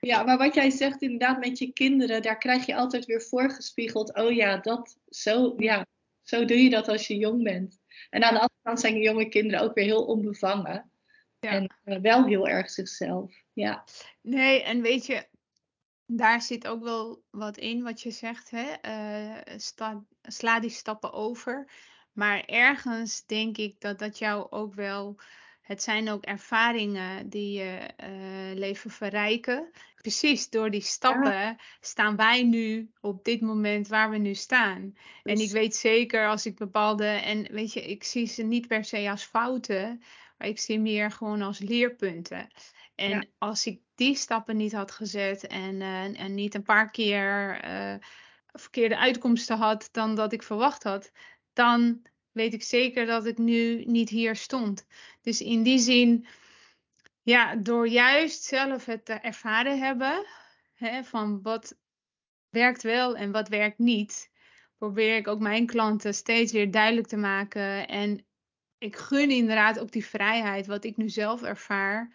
Ja, maar wat jij zegt inderdaad met je kinderen, daar krijg je altijd weer voorgespiegeld. Oh ja, dat, zo, ja, zo doe je dat als je jong bent. En aan de andere kant zijn jonge kinderen ook weer heel onbevangen. Ja. En uh, wel heel erg zichzelf. Ja. Nee, en weet je, daar zit ook wel wat in wat je zegt. Hè? Uh, sta, sla die stappen over. Maar ergens denk ik dat dat jou ook wel. Het zijn ook ervaringen die je uh, leven verrijken. Precies, door die stappen staan wij nu op dit moment waar we nu staan. En ik weet zeker als ik bepaalde. En weet je, ik zie ze niet per se als fouten. Maar ik zie meer gewoon als leerpunten. En als ik die stappen niet had gezet en, uh, en niet een paar keer uh, verkeerde uitkomsten had dan dat ik verwacht had, dan weet ik zeker dat ik nu niet hier stond. Dus in die zin, ja, door juist zelf het te ervaren hebben hè, van wat werkt wel en wat werkt niet, probeer ik ook mijn klanten steeds weer duidelijk te maken. En ik gun inderdaad ook die vrijheid, wat ik nu zelf ervaar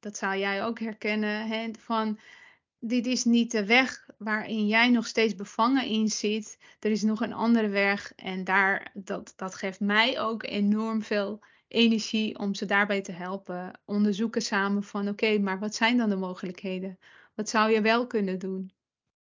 dat zou jij ook herkennen, hè, van dit is niet de weg waarin jij nog steeds bevangen in zit. Er is nog een andere weg en daar, dat, dat geeft mij ook enorm veel energie om ze daarbij te helpen. Onderzoeken samen van oké, maar wat zijn dan de mogelijkheden? Wat zou je wel kunnen doen?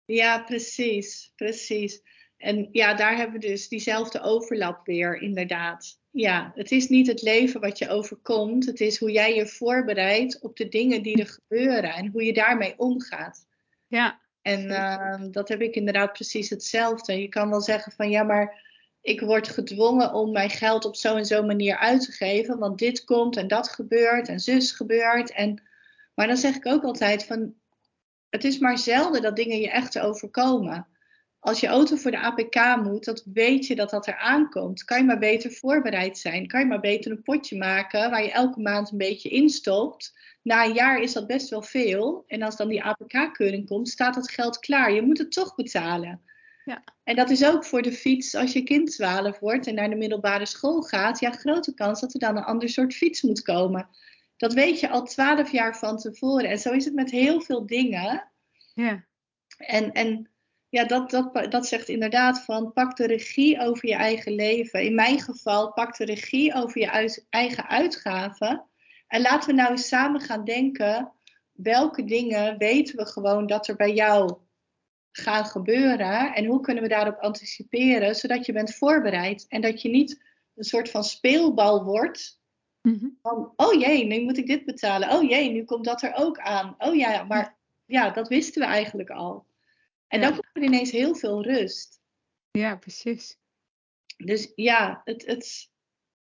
Ja, precies, precies. En ja, daar hebben we dus diezelfde overlap weer, inderdaad ja, het is niet het leven wat je overkomt. Het is hoe jij je voorbereidt op de dingen die er gebeuren en hoe je daarmee omgaat. Ja. En uh, dat heb ik inderdaad precies hetzelfde. Je kan wel zeggen van ja, maar ik word gedwongen om mijn geld op zo en zo manier uit te geven, want dit komt en dat gebeurt en zus gebeurt. En, maar dan zeg ik ook altijd van het is maar zelden dat dingen je echt overkomen. Als je auto voor de APK moet, dat weet je dat dat er aankomt. Kan je maar beter voorbereid zijn. Kan je maar beter een potje maken waar je elke maand een beetje instopt. Na een jaar is dat best wel veel. En als dan die APK-keuring komt, staat dat geld klaar. Je moet het toch betalen. Ja. En dat is ook voor de fiets als je kind 12 wordt en naar de middelbare school gaat. Ja, grote kans dat er dan een ander soort fiets moet komen. Dat weet je al 12 jaar van tevoren. En zo is het met heel veel dingen. Ja. En, en ja, dat, dat, dat zegt inderdaad van pak de regie over je eigen leven. In mijn geval, pak de regie over je eigen uitgaven. En laten we nou eens samen gaan denken, welke dingen weten we gewoon dat er bij jou gaan gebeuren en hoe kunnen we daarop anticiperen, zodat je bent voorbereid en dat je niet een soort van speelbal wordt. Mhm. Van, oh jee, nu moet ik dit betalen. Oh jee, nu komt dat er ook aan. Oh ja, maar ja, dat wisten we eigenlijk al. En dan komt er ineens heel veel rust. Ja, precies. Dus ja, het, het,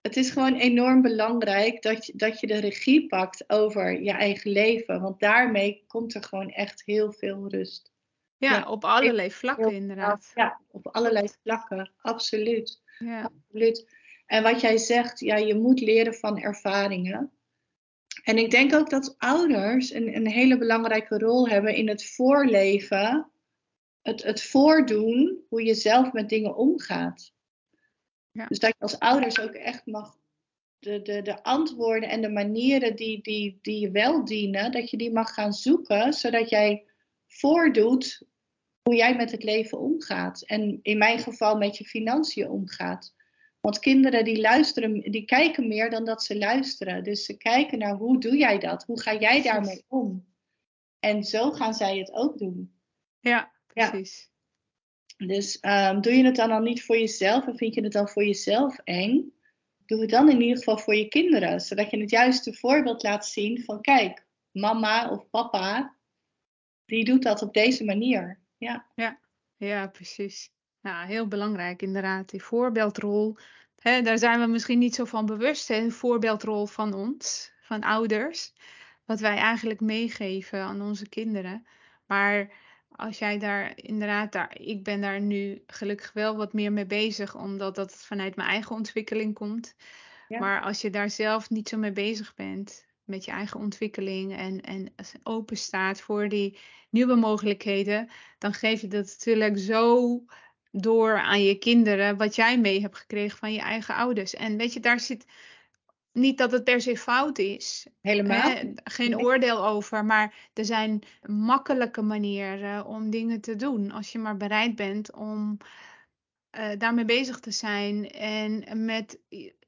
het is gewoon enorm belangrijk dat je, dat je de regie pakt over je eigen leven. Want daarmee komt er gewoon echt heel veel rust. Ja, op allerlei vlakken inderdaad. Ja, op allerlei vlakken, absoluut. Ja. absoluut. En wat jij zegt, ja, je moet leren van ervaringen. En ik denk ook dat ouders een, een hele belangrijke rol hebben in het voorleven het, het voordoen hoe je zelf met dingen omgaat. Ja. Dus dat je als ouders ook echt mag de, de, de antwoorden en de manieren die, die, die je wel dienen, dat je die mag gaan zoeken, zodat jij voordoet hoe jij met het leven omgaat. En in mijn geval met je financiën omgaat. Want kinderen die luisteren, die kijken meer dan dat ze luisteren. Dus ze kijken naar hoe doe jij dat? Hoe ga jij daarmee om? En zo gaan zij het ook doen. Ja, precies. Dus um, doe je het dan al niet voor jezelf en vind je het dan voor jezelf eng? Doe het dan in ieder geval voor je kinderen, zodat je het juiste voorbeeld laat zien van kijk, mama of papa, die doet dat op deze manier. Ja, ja, ja precies. Ja, heel belangrijk inderdaad, die voorbeeldrol. Daar zijn we misschien niet zo van bewust, hè, de voorbeeldrol van ons, van ouders. Wat wij eigenlijk meegeven aan onze kinderen. Maar als jij daar inderdaad, daar, ik ben daar nu gelukkig wel wat meer mee bezig, omdat dat vanuit mijn eigen ontwikkeling komt. Maar als je daar zelf niet zo mee bezig bent, met je eigen ontwikkeling en, en open staat voor die nieuwe mogelijkheden, dan geef je dat natuurlijk zo door aan je kinderen wat jij mee hebt gekregen van je eigen ouders. En weet je, daar zit niet dat het per se fout is. Helemaal. Geen oordeel over, maar er zijn makkelijke manieren om dingen te doen. Als je maar bereid bent om uh, daarmee bezig te zijn en met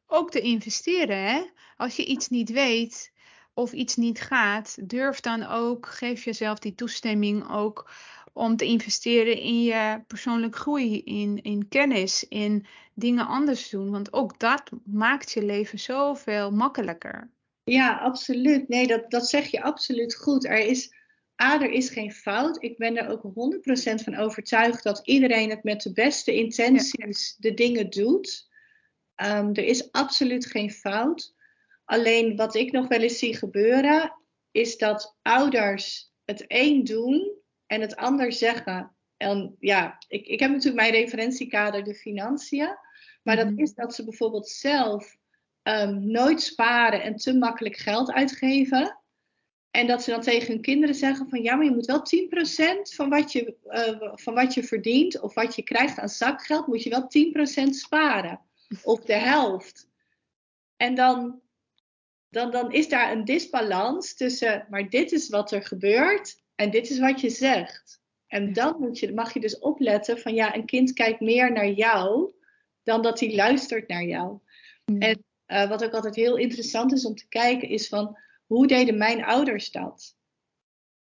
ook te investeren. Hè? Als je iets niet weet of iets niet gaat, durf dan ook, geef jezelf die toestemming ook om te investeren in je persoonlijke groei, in, in kennis, in dingen anders doen. Want ook dat maakt je leven zoveel makkelijker. Ja, absoluut. Nee, dat, dat zeg je absoluut goed. Er is, A, er is geen fout. Ik ben er ook 100% van overtuigd dat iedereen het met de beste intenties de dingen doet. Um, er is absoluut geen fout. Alleen wat ik nog wel eens zie gebeuren, is dat ouders het één doen en het ander zeggen. En ja, ik, ik heb natuurlijk mijn referentiekader, de financiën. Maar dat mhm. is dat ze bijvoorbeeld zelf um, nooit sparen en te makkelijk geld uitgeven. En dat ze dan tegen hun kinderen zeggen van ja, maar je moet wel 10% van wat je, uh, van wat je verdient of wat je krijgt aan zakgeld, moet je wel 10% sparen. Of de helft. En dan, dan, dan is daar een disbalans tussen, maar dit is wat er gebeurt en dit is wat je zegt. En dan moet je, mag je dus opletten van ja, een kind kijkt meer naar jou dan dat hij luistert naar jou. Mm. En uh, wat ook altijd heel interessant is om te kijken is van hoe deden mijn ouders dat?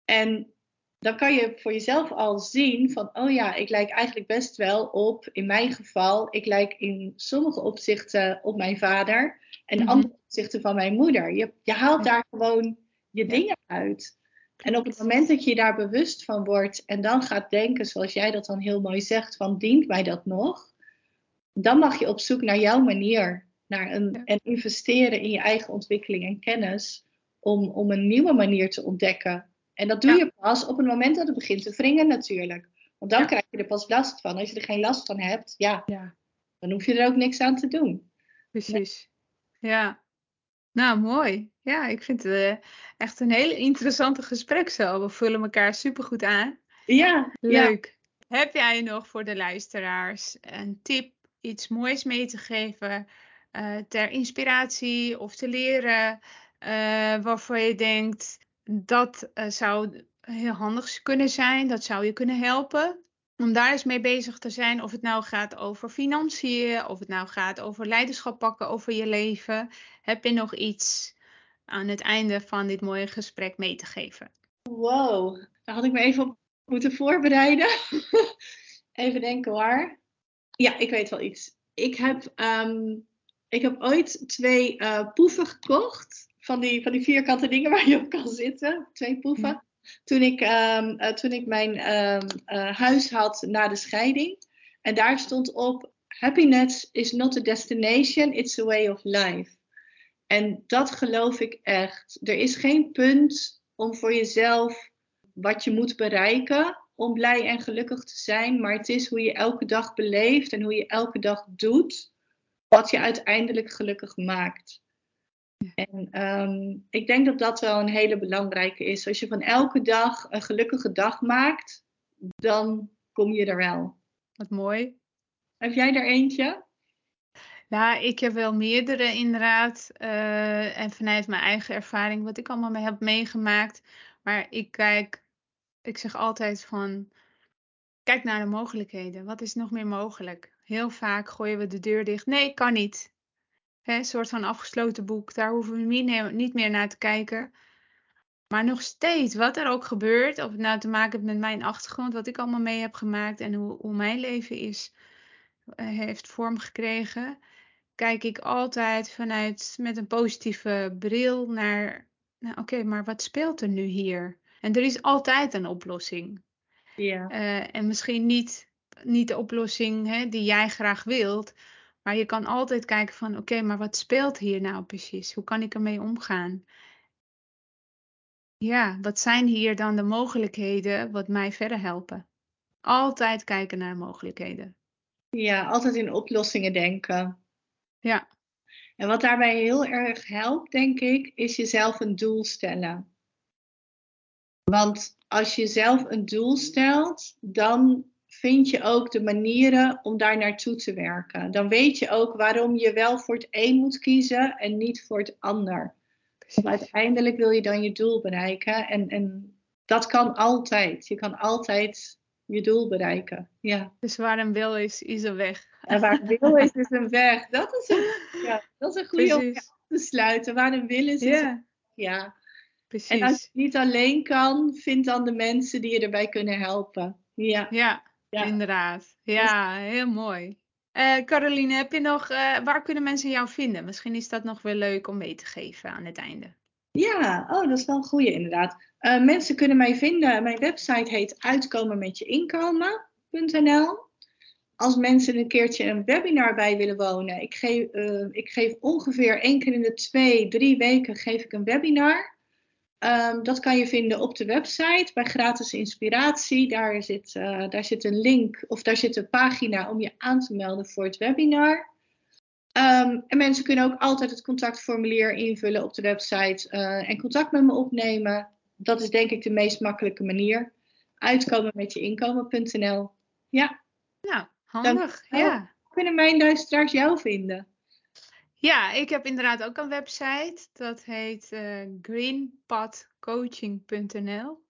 En dan kan je voor jezelf al zien van, oh ja, ik lijk eigenlijk best wel op, in mijn geval, ik lijk in sommige opzichten op mijn vader en mhm. andere opzichten van mijn moeder. Je, je haalt daar gewoon je dingen uit. En op het moment dat je daar bewust van wordt en dan gaat denken, zoals jij dat dan heel mooi zegt, van dient mij dat nog? Dan mag je op zoek naar jouw manier. Naar een, En investeren in je eigen ontwikkeling en kennis om, om een nieuwe manier te ontdekken. En dat doe je pas op het moment dat het begint te wringen natuurlijk. Want dan Ja. krijg je er pas last van. Als je er geen last van hebt, Ja, dan hoef je er ook niks aan te doen. precies. Ja. Nou, mooi. Ja, ik vind het eh, echt een hele interessante gesprek zo. We vullen elkaar supergoed aan. Ja, ja. Leuk. Heb jij nog voor de luisteraars een tip, iets moois mee te geven eh, ter inspiratie of te leren eh, waarvan je denkt dat zou heel handig kunnen zijn, dat zou je kunnen helpen om daar eens mee bezig te zijn. Of het nou gaat over financiën, of het nou gaat over leiderschap pakken over je leven. Heb je nog iets aan het einde van dit mooie gesprek mee te geven? Wow, daar had ik me even op moeten voorbereiden. even denken hoor. Ja, ik weet wel iets. Ik heb, ehm, ik heb ooit twee eh, poeven gekocht. Van die, van die vierkante dingen waar je op kan zitten. Twee poeven. Ja. Toen, ik, ehm, eh, toen ik mijn ehm, eh, huis had na de scheiding. En daar stond op: Happiness is not a destination, it's a way of life. En dat geloof ik echt. Er is geen punt om voor jezelf wat je moet bereiken om blij en gelukkig te zijn, maar het is hoe je elke dag beleeft en hoe je elke dag doet, wat je uiteindelijk gelukkig maakt. En ehm, ik denk dat dat wel een hele belangrijke is. Als je van elke dag een gelukkige dag maakt, dan kom je er wel. Wat mooi. Heb jij er eentje? Nou, ik heb wel meerdere inderdaad. eh, en vanuit mijn eigen ervaring, wat ik allemaal heb meegemaakt. Maar ik kijk, ik zeg altijd van, kijk naar de mogelijkheden. Wat is nog meer mogelijk? Heel vaak gooien we de deur dicht. Nee, kan niet. Een soort van afgesloten boek. Daar hoeven we niet- niet meer naar te kijken. Maar nog steeds, wat er ook gebeurt, of het nou te maken heeft met mijn achtergrond, wat ik allemaal mee heb gemaakt en hoe, hoe mijn leven is, eh, heeft vorm gekregen, kijk ik altijd vanuit met een positieve bril naar, nou, oké, maar wat speelt er nu hier? En er is altijd een oplossing. Ja. Eh, en misschien niet, niet de oplossing hè, die jij graag wilt, maar je kan altijd kijken van, oké, maar wat speelt hier nou precies? Hoe kan ik ermee omgaan? Ja, wat zijn hier dan de mogelijkheden wat mij verder helpen? Altijd kijken naar mogelijkheden. ja, altijd in oplossingen denken. Ja, En wat daarbij heel erg helpt, denk ik, is jezelf een doel stellen. Want als je zelf een doel stelt, dan vind je ook de manieren om daar naartoe te werken. Dan weet je ook waarom je wel voor het een moet kiezen en niet voor het ander. Uiteindelijk wil je dan je doel bereiken. En, en dat kan altijd. Je kan altijd je doel bereiken. Ja. Dus waar een wil is, is een weg. En waar een wil is, is een weg. Dat is een, ja, dat is een goede om Precies. te sluiten. Waar een wil is, is een Ja, ja. En als je precies. het niet alleen kan, vind dan de mensen die je erbij kunnen helpen. Ja. Ja, Ja. inderdaad. Ja, heel mooi. Eh Caroline, heb je nog, eh, waar kunnen mensen jou vinden? Misschien is dat nog wel leuk om mee te geven aan het einde. Ja, oh, dat is wel een goede inderdaad. Eh, mensen kunnen mij vinden. Mijn website heet uitkomenmetjeinkomen.nl. Als mensen een keertje een webinar bij willen wonen, ik geef, eh, ik geef ongeveer één keer in de twee, drie weken geef ik een webinar. Ehm, dat kan je vinden op de website bij gratis inspiratie. Daar zit, eh, daar zit een link of daar zit een pagina om je aan te melden voor het webinar. Ehm, en mensen kunnen ook altijd het contactformulier invullen op de website eh, en contact met me opnemen. Dat is denk ik de meest makkelijke manier. Uitkomen met je inkomen.nl. Ja, Nou, handig. wel. Ja. hoe kunnen mijn luisteraars jou vinden? Ja, ik heb inderdaad ook een website. Dat heet eh greenpadcoaching.nl.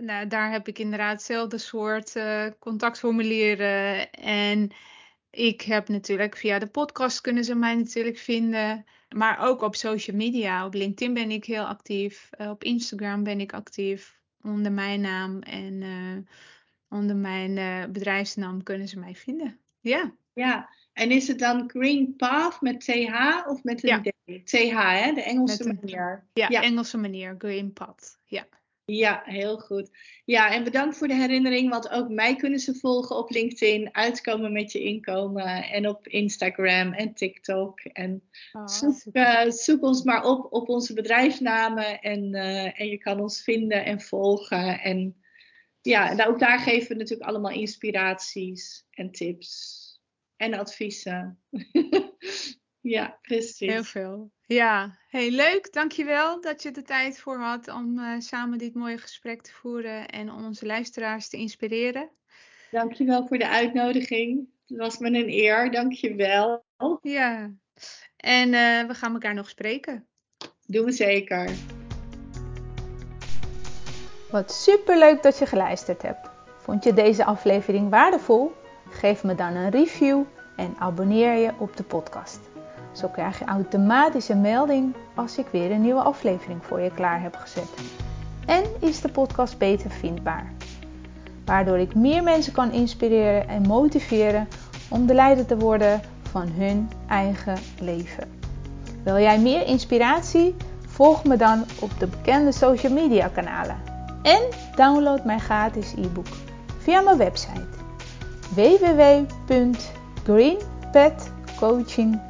Nou, daar heb ik inderdaad hetzelfde soort eh, contactformulieren. En ik heb natuurlijk via de podcast kunnen ze mij natuurlijk vinden. Maar ook op social media. Op LinkedIn ben ik heel actief. Eh, op Instagram ben ik actief onder mijn naam. En eh, onder mijn eh, bedrijfsnaam kunnen ze mij vinden. Ja, Ja, en is het dan Green Path met TH of met een Ja. D? TH, hè? De Engelse een- manier. ja, Ja. Engelse manier, Greenpad. Ja. Ja, heel goed. Ja, en bedankt voor de herinnering, want ook mij kunnen ze volgen op LinkedIn, uitkomen met je inkomen en op Instagram en TikTok. En Oh, zoek, super. eh, zoek ons maar op op onze bedrijfsnamen en, eh, en je kan ons vinden en volgen. En ja, en ook daar geven we natuurlijk allemaal inspiraties en tips en adviezen. ja, precies. Heel veel. Ja, heel leuk. Dankjewel dat je de tijd voor had om uh, samen dit mooie gesprek te voeren en om onze luisteraars te inspireren. Dankjewel voor de uitnodiging. Het was me een eer. Dankjewel. Ja, en uh, we gaan elkaar nog spreken. Doen we zeker. Wat superleuk dat je geluisterd hebt. Vond je deze aflevering waardevol? Geef me dan een review en abonneer je op de podcast. Zo krijg je automatisch een melding als ik weer een nieuwe aflevering voor je klaar heb gezet. En is de podcast beter vindbaar. Waardoor ik meer mensen kan inspireren en motiveren om de leider te worden van hun eigen leven. Wil jij meer inspiratie? Volg me dan op de bekende social media kanalen. En download mijn gratis e-book via mijn website www.greenpetcoaching.nl